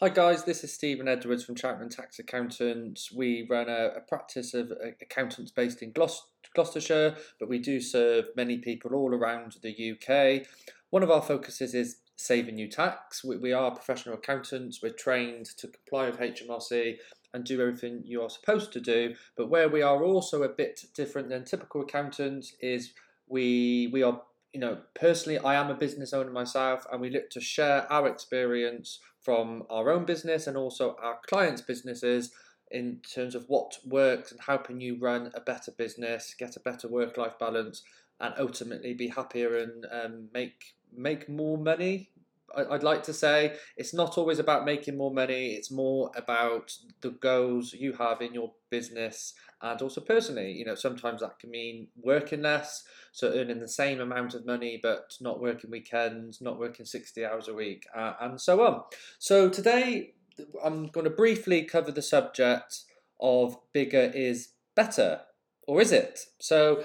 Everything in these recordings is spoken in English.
Hi guys, this is Stephen Edwards from Chapman Tax Accountants. We run a, a practice of uh, accountants based in Glouc- Gloucestershire, but we do serve many people all around the UK. One of our focuses is saving you tax. We, we are professional accountants, we're trained to comply with HMRC and do everything you are supposed to do. But where we are also a bit different than typical accountants is we we are you know personally I am a business owner myself and we look to share our experience from our own business and also our clients' businesses in terms of what works and how can you run a better business, get a better work-life balance, and ultimately be happier and um, make make more money. I'd like to say it's not always about making more money. It's more about the goals you have in your business and also personally. You know, sometimes that can mean working less, so earning the same amount of money, but not working weekends, not working 60 hours a week, uh, and so on. So today I'm going to briefly cover the subject of bigger is better. Or is it? So,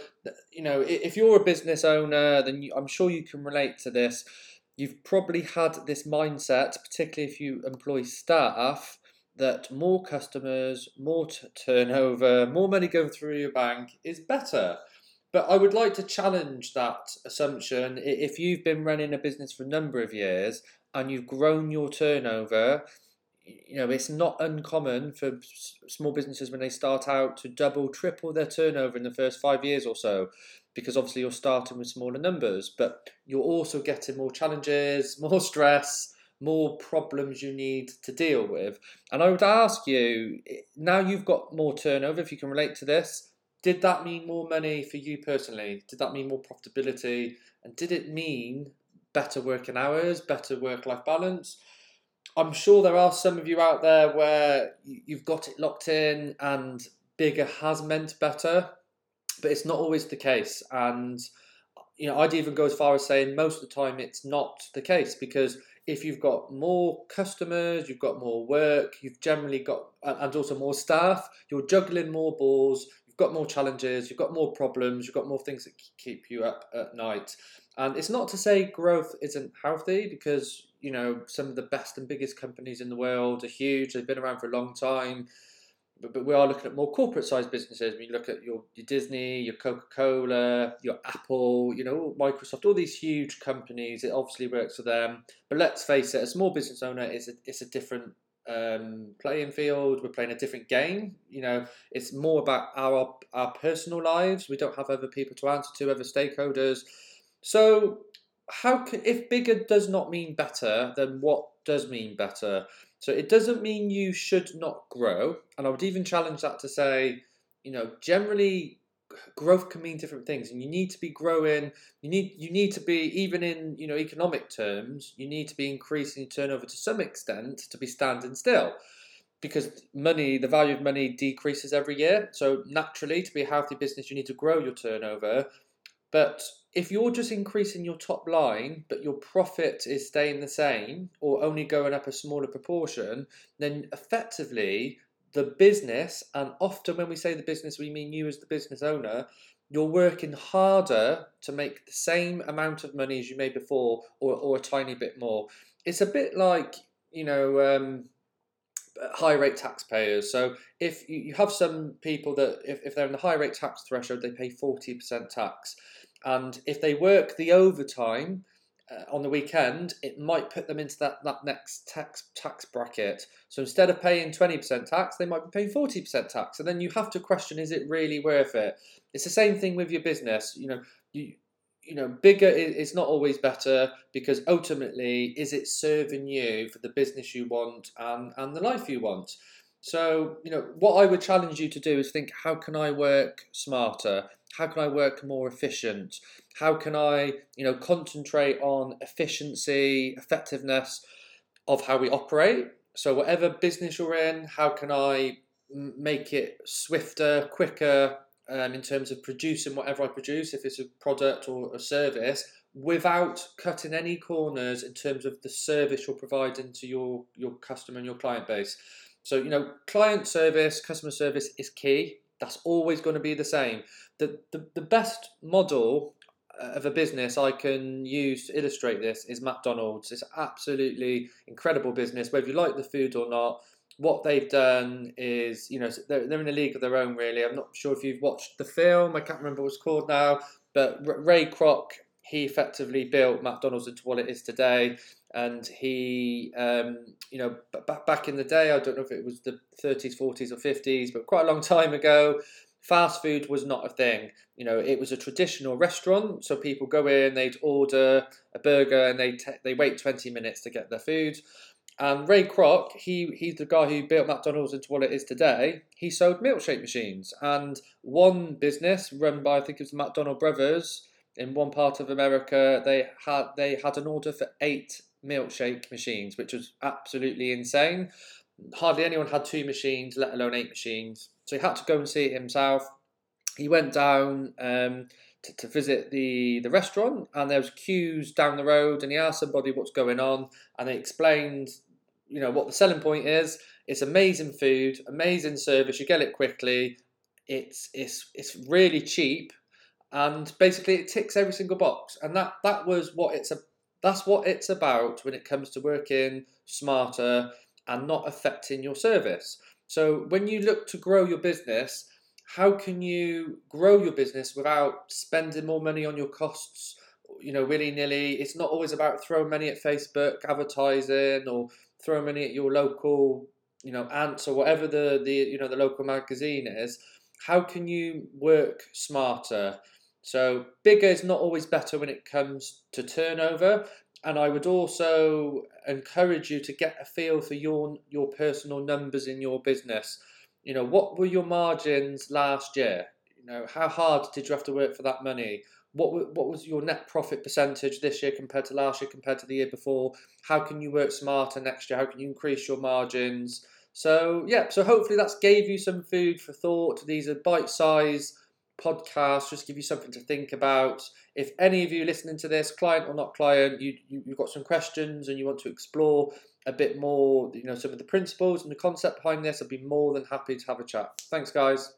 you know, if you're a business owner, then you, I'm sure you can relate to this. You've probably had this mindset, particularly if you employ staff, that more customers, more t- turnover, more money going through your bank is better. But I would like to challenge that assumption. If you've been running a business for a number of years and you've grown your turnover, you know, it's not uncommon for small businesses when they start out to double, triple their turnover in the first five years or so, because obviously you're starting with smaller numbers, but you're also getting more challenges, more stress, more problems you need to deal with. And I would ask you now you've got more turnover, if you can relate to this, did that mean more money for you personally? Did that mean more profitability? And did it mean better working hours, better work life balance? I'm sure there are some of you out there where you've got it locked in and bigger has meant better, but it's not always the case. And you know, I'd even go as far as saying most of the time it's not the case because if you've got more customers, you've got more work, you've generally got, and also more staff, you're juggling more balls, you've got more challenges, you've got more problems, you've got more things that keep you up at night. And it's not to say growth isn't healthy because you know, some of the best and biggest companies in the world are huge. They've been around for a long time. But, but we are looking at more corporate sized businesses. When you look at your, your Disney, your Coca Cola, your Apple, you know, Microsoft, all these huge companies, it obviously works for them. But let's face it, a small business owner is a, it's a different um, playing field. We're playing a different game. You know, it's more about our our personal lives. We don't have other people to answer to, other stakeholders. So how can if bigger does not mean better, then what does mean better? So it doesn't mean you should not grow, and I would even challenge that to say, you know, generally growth can mean different things, and you need to be growing. You need you need to be even in you know economic terms, you need to be increasing turnover to some extent to be standing still. Because money, the value of money decreases every year. So naturally, to be a healthy business, you need to grow your turnover. But if you're just increasing your top line, but your profit is staying the same or only going up a smaller proportion, then effectively the business, and often when we say the business, we mean you as the business owner, you're working harder to make the same amount of money as you made before or, or a tiny bit more. It's a bit like, you know, um, high rate taxpayers. So if you have some people that, if, if they're in the high rate tax threshold, they pay 40% tax and if they work the overtime uh, on the weekend, it might put them into that, that next tax tax bracket. So instead of paying 20% tax, they might be paying 40% tax. And then you have to question is it really worth it? It's the same thing with your business. You know, you you know, bigger is not always better because ultimately, is it serving you for the business you want and, and the life you want? So, you know, what I would challenge you to do is think how can I work smarter? How can I work more efficient? How can I, you know, concentrate on efficiency, effectiveness of how we operate? So, whatever business you're in, how can I make it swifter, quicker um, in terms of producing whatever I produce, if it's a product or a service, without cutting any corners in terms of the service you're providing to your, your customer and your client base. So, you know, client service, customer service is key. That's always going to be the same. The, the, the best model uh, of a business I can use to illustrate this is McDonald's. It's absolutely incredible business, whether you like the food or not. What they've done is, you know, they're, they're in a league of their own, really. I'm not sure if you've watched the film, I can't remember what it's called now, but Ray Kroc, he effectively built McDonald's into what it is today. And he, um, you know, back back in the day, I don't know if it was the 30s, 40s, or 50s, but quite a long time ago, fast food was not a thing. You know, it was a traditional restaurant, so people go in, they'd order a burger, and they they wait twenty minutes to get their food. And Ray Kroc, he he's the guy who built McDonald's into what it is today. He sold milkshake machines, and one business run by I think it was the McDonald brothers in one part of America, they had they had an order for eight milkshake machines, which was absolutely insane. Hardly anyone had two machines, let alone eight machines. So he had to go and see it himself. He went down um, to, to visit the, the restaurant, and there was queues down the road. And he asked somebody what's going on, and they explained, you know, what the selling point is. It's amazing food, amazing service. You get it quickly. It's it's it's really cheap, and basically it ticks every single box. And that that was what it's a that's what it's about when it comes to working smarter and not affecting your service. So when you look to grow your business, how can you grow your business without spending more money on your costs? You know, willy nilly. It's not always about throwing money at Facebook advertising or throwing money at your local, you know, ants or whatever the the you know the local magazine is. How can you work smarter? So bigger is not always better when it comes to turnover, and I would also encourage you to get a feel for your your personal numbers in your business. You know, what were your margins last year? You know, how hard did you have to work for that money? What what was your net profit percentage this year compared to last year compared to the year before? How can you work smarter next year? How can you increase your margins? So yeah, so hopefully that's gave you some food for thought. These are bite-sized podcast, just give you something to think about. If any of you listening to this, client or not client, you, you have got some questions and you want to explore a bit more, you know, some of the principles and the concept behind this, I'd be more than happy to have a chat. Thanks, guys.